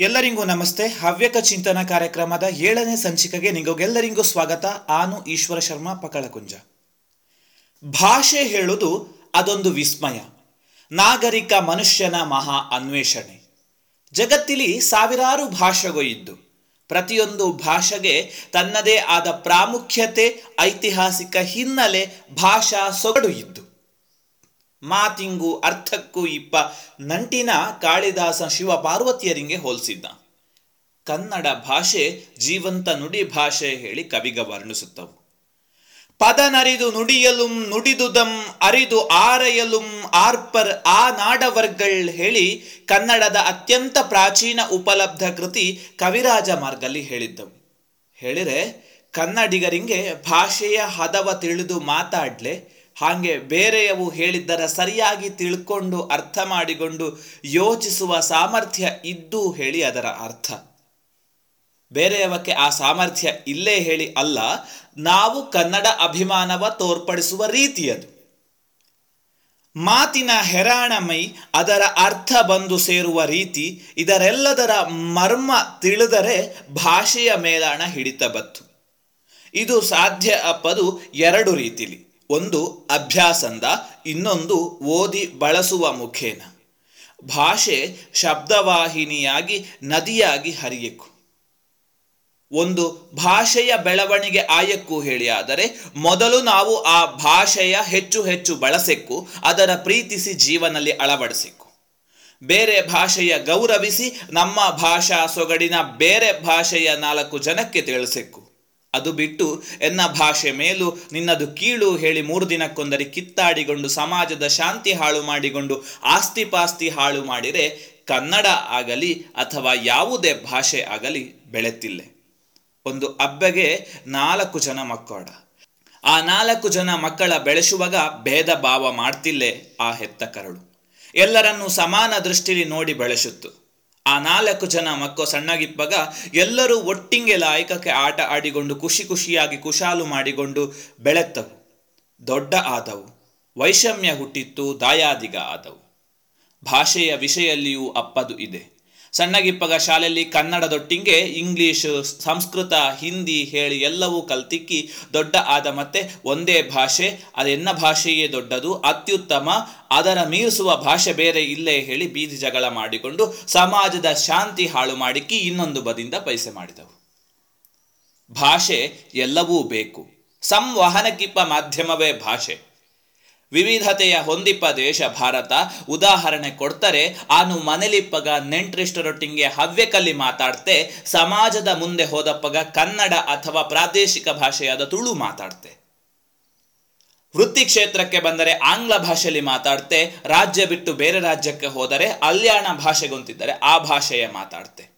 ಎಲ್ಲರಿಗೂ ನಮಸ್ತೆ. ಹವ್ಯಕ ಚಿಂತನ ಕಾರ್ಯಕ್ರಮದ ಏಳನೇ ಸಂಚಿಕೆಗೆ ನಿಮಗೆಲ್ಲರಿಗೂ ಸ್ವಾಗತ. ಆನು ಈಶ್ವರ ಶರ್ಮಾ, ಪಕಳಕುಂಜ. ಭಾಷೆ ಹೇಳುವುದು ಅದೊಂದು ವಿಸ್ಮಯ. ನಾಗರಿಕ ಮನುಷ್ಯನ ಮಹಾ ಅನ್ವೇಷಣೆ. ಜಗತ್ತಿಲಿ ಸಾವಿರಾರು ಭಾಷೆಗೂ ಇದ್ದು ಪ್ರತಿಯೊಂದು ಭಾಷೆಗೆ ತನ್ನದೇ ಆದ ಪ್ರಾಮುಖ್ಯತೆ, ಐತಿಹಾಸಿಕ ಹಿನ್ನೆಲೆ, ಭಾಷಾ ಸೊಗಡು ಇದ್ದು. ಮಾತಿಂಗು ಅರ್ಥಕ್ಕೂ ಇಪ್ಪ ನಂಟಿನ ಕಾಳಿದಾಸ ಶಿವ ಪಾರ್ವತಿಯರಿಗೆ ಹೋಲಿಸಿದ್ದ. ಕನ್ನಡ ಭಾಷೆ ಜೀವಂತ ನುಡಿ ಭಾಷೆ ಹೇಳಿ ಕವಿಗ ವರ್ಣಿಸುತ್ತವು. ಪದನರಿದು ನುಡಿಯಲುಂ ನುಡಿದುದಂ ಅರಿದು ಆರಯಲುಂ ಆರ್ಪರ್ ಆ ನಾಡವರ್ಗಳ್ ಹೇಳಿ ಕನ್ನಡದ ಅತ್ಯಂತ ಪ್ರಾಚೀನ ಉಪಲಬ್ಧ ಕೃತಿ ಕವಿರಾಜ ಮಾರ್ಗಲ್ಲಿ ಹೇಳಿದ್ದವು. ಹೇಳಿರೆ, ಕನ್ನಡಿಗರಿಗೆ ಭಾಷೆಯ ಹದವ ತಿಳಿದು ಮಾತಾಡ್ಲೆ ಹಾಗೆ ಬೇರೆಯವು ಹೇಳಿದ್ದರ ಸರಿಯಾಗಿ ತಿಳ್ಕೊಂಡು ಅರ್ಥ ಮಾಡಿಕೊಂಡು ಯೋಚಿಸುವ ಸಾಮರ್ಥ್ಯ ಇದ್ದು ಹೇಳಿ ಅದರ ಅರ್ಥ. ಬೇರೆಯವಕ್ಕೆ ಆ ಸಾಮರ್ಥ್ಯ ಇಲ್ಲೇ ಹೇಳಿ ಅಲ್ಲ, ನಾವು ಕನ್ನಡ ಅಭಿಮಾನವ ತೋರ್ಪಡಿಸುವ ರೀತಿಯದು ಮಾತಿನ ಹೆರಾಣಮೈ ಅದರ ಅರ್ಥ ಬಂದು ಸೇರುವ ರೀತಿ ಇದರೆಲ್ಲದರ ಮರ್ಮ ತಿಳಿದರೆ ಭಾಷೆಯ ಮೇಲಾಣ ಹಿಡಿತ ಬತ್ತು. ಇದು ಸಾಧ್ಯ ಅಪ್ಪದು ಎರಡು ರೀತಿಲಿ. ಒಂದು ಅಭ್ಯಾಸಂದ, ಇನ್ನೊಂದು ಓದಿ ಬಳಸುವ ಮುಖೇನ. ಭಾಷೆ ಶಬ್ದವಾಹಿನಿಯಾಗಿ ನದಿಯಾಗಿ ಹರಿಯಕು. ಒಂದು ಭಾಷೆಯ ಬೆಳವಣಿಗೆ ಆಯಕ್ಕೂ ಹೇಳಿ ಆದರೆ, ಮೊದಲು ನಾವು ಆ ಭಾಷೆಯ ಹೆಚ್ಚು ಹೆಚ್ಚು ಬಳಸೆಕ್ಕು ಅದರ ಪ್ರೀತಿಸಿ ಜೀವನದಲ್ಲಿ ಅಳವಡಿಸಿಕ್ಕು ಬೇರೆ ಭಾಷೆಯ ಗೌರವಿಸಿ ನಮ್ಮ ಭಾಷಾ ಸೊಗಡಿನ ಬೇರೆ ಭಾಷೆಯ ನಾಲ್ಕು ಜನಕ್ಕೆ ತಿಳಿಸೆಕ್ಕು ಅದು ಬಿಟ್ಟು ಎನ್ನ ಭಾಷೆ ಮೇಲೂ ನಿನ್ನದು ಕೀಳು ಹೇಳಿ ಮೂರು ದಿನಕ್ಕೊಂದರಿ ಕಿತ್ತಾಡಿಕೊಂಡು ಸಮಾಜದ ಶಾಂತಿ ಹಾಳು ಮಾಡಿಕೊಂಡು ಆಸ್ತಿ ಪಾಸ್ತಿ ಹಾಳು ಮಾಡಿರೆ ಕನ್ನಡ ಆಗಲಿ ಅಥವಾ ಯಾವುದೇ ಭಾಷೆ ಆಗಲಿ ಬೆಳೆತಿಲ್ಲ. ಒಂದು ಅಬ್ಬೆಗೆ ನಾಲ್ಕು ಜನ ಮಕ್ಕಳ ಆ ನಾಲ್ಕು ಜನ ಮಕ್ಕಳ ಬೆಳೆಸುವಾಗ ಭೇದ ಭಾವ ಮಾಡ್ತಿಲ್ಲೇ ಆ ಹೆತ್ತ ಕರಳು ಎಲ್ಲರನ್ನೂ ಸಮಾನ ದೃಷ್ಟಿಲಿ ನೋಡಿ ಬೆಳೆಸುತ್ತು. ಆ ನಾಲ್ಕು ಜನ ಮಕ್ಕಳು ಸಣ್ಣಗಿಪ್ಪಾಗ ಎಲ್ಲರೂ ಒಟ್ಟಿಂಗೆ ಲಾಯಕಕ್ಕೆ ಆಟ ಆಡಿಕೊಂಡು ಖುಷಿ ಖುಷಿಯಾಗಿ ಕುಶಾಲು ಮಾಡಿಕೊಂಡು ಬೆಳೆತ್ತವು. ದೊಡ್ಡ ಆದವು. ವೈಷಮ್ಯ ಹುಟ್ಟಿತ್ತು, ದಾಯಾದಿಗ ಆದವು. ಭಾಷೆಯ ವಿಷಯಲ್ಲಿಯೂ ಅಪ್ಪದು ಇದೆ. ಸಣ್ಣಗಿಪ್ಪಗ ಶಾಲೆಯಲ್ಲಿ ಕನ್ನಡದೊಟ್ಟಿಗೆ ಇಂಗ್ಲಿಷ್, ಸಂಸ್ಕೃತ, ಹಿಂದಿ ಹೇಳಿ ಎಲ್ಲವೂ ಕಲ್ತಿಕ್ಕಿ ದೊಡ್ಡ ಆದ ಮತ್ತೆ ಒಂದೇ ಭಾಷೆ ಅದೆನ್ನ ಭಾಷೆಯೇ ದೊಡ್ಡದು, ಅತ್ಯುತ್ತಮ, ಅದರ ಮೀರಿಸುವ ಭಾಷೆ ಬೇರೆ ಇಲ್ಲೇ ಹೇಳಿ ಬೀದಿ ಜಗಳ ಮಾಡಿಕೊಂಡು ಸಮಾಜದ ಶಾಂತಿ ಹಾಳು ಮಾಡಿಕ್ಕಿ ಇನ್ನೊಂದು ಬದಿಂದ ಪೈಸೆ ಮಾಡಿದವು. ಭಾಷೆ ಎಲ್ಲವೂ ಬೇಕು. ಸಂವಹನಕ್ಕಿಪ್ಪ ಮಾಧ್ಯಮವೇ ಭಾಷೆ. ವಿವಿಧತೆಯ ಹೊಂದಿಪ್ಪ ದೇಶ ಭಾರತ. ಉದಾಹರಣೆ ಕೊಡ್ತಾರೆ, ಆನು ಮನೆಲಿಪ್ಪಗ ನೆಂಟ್ರಿಷ್ಟರೊಟ್ಟಿಗೆ ಹವ್ಯಕಲ್ಲಿ ಮಾತಾಡ್ತೆ, ಸಮಾಜದ ಮುಂದೆ ಹೋದಪ್ಪಗ ಕನ್ನಡ ಅಥವಾ ಪ್ರಾದೇಶಿಕ ಭಾಷೆಯಾದ ತುಳು ಮಾತಾಡ್ತೆ. ವೃತ್ತಿ ಕ್ಷೇತ್ರಕ್ಕೆ ಬಂದರೆ ಆಂಗ್ಲ ಭಾಷೆಯಲ್ಲಿ ಮಾತಾಡ್ತೆ, ರಾಜ್ಯ ಬಿಟ್ಟು ಬೇರೆ ರಾಜ್ಯಕ್ಕೆ ಹೋದರೆ ಅಲ್ಯಾಣ ಭಾಷೆಗೊಂತಿದ್ದರೆ ಆ ಭಾಷೆಯ ಮಾತಾಡ್ತೆ.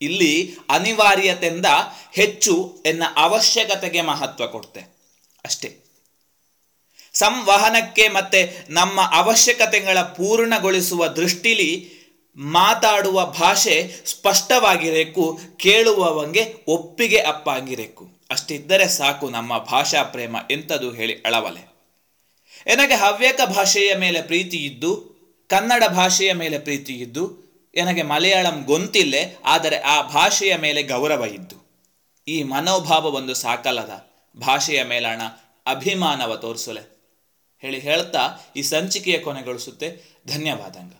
ಇಲ್ಲಿ ಅನಿವಾರ್ಯತೆಯಿಂದ ಹೆಚ್ಚು ಎನ್ನ ಅವಶ್ಯಕತೆಗೆ ಮಹತ್ವ ಕೊಡ್ತೆ. ಅಷ್ಟೇ. ಸಂವಹನಕ್ಕೆ ಮತ್ತೆ ನಮ್ಮ ಅವಶ್ಯಕತೆಗಳ ಪೂರ್ಣಗೊಳಿಸುವ ದೃಷ್ಟಿಲಿ ಮಾತಾಡುವ ಭಾಷೆ ಸ್ಪಷ್ಟವಾಗಿರಬೇಕು, ಕೇಳುವವಂಗೆ ಒಪ್ಪಿಗೆ ಅಪ್ಪಾಗಿರಬೇಕು. ಅಷ್ಟಿದ್ದರೆ ಸಾಕು ನಮ್ಮ ಭಾಷಾ ಪ್ರೇಮ ಎಂಥದು ಹೇಳಿ ಅಳವಲೆ. ಎನಗೆ ಹವ್ಯಕ ಭಾಷೆಯ ಮೇಲೆ ಪ್ರೀತಿ ಇದ್ದು, ಕನ್ನಡ ಭಾಷೆಯ ಮೇಲೆ ಪ್ರೀತಿ ಇದ್ದು ನನಗೆ ಮಲಯಾಳಂ ಗೊಂತಿಲ್ಲೆ, ಆದರೆ ಆ ಭಾಷೆಯ ಮೇಲೆ ಗೌರವ ಇದ್ದು. ಈ ಮನೋಭಾವ ಒಂದು ಸಾಕಲ್ಲದ. ಭಾಷೆಯ ಮೇಲಣ ಅಭಿಮಾನವ ತೋರಿಸಲೆ. ಹೇಳಿ ಹೇಳ್ತಾ ಈ ಸಂಚಿಕೆಯ ಕೊನೆಗೊಳಿಸುತ್ತೆ. ಧನ್ಯವಾದಂಗ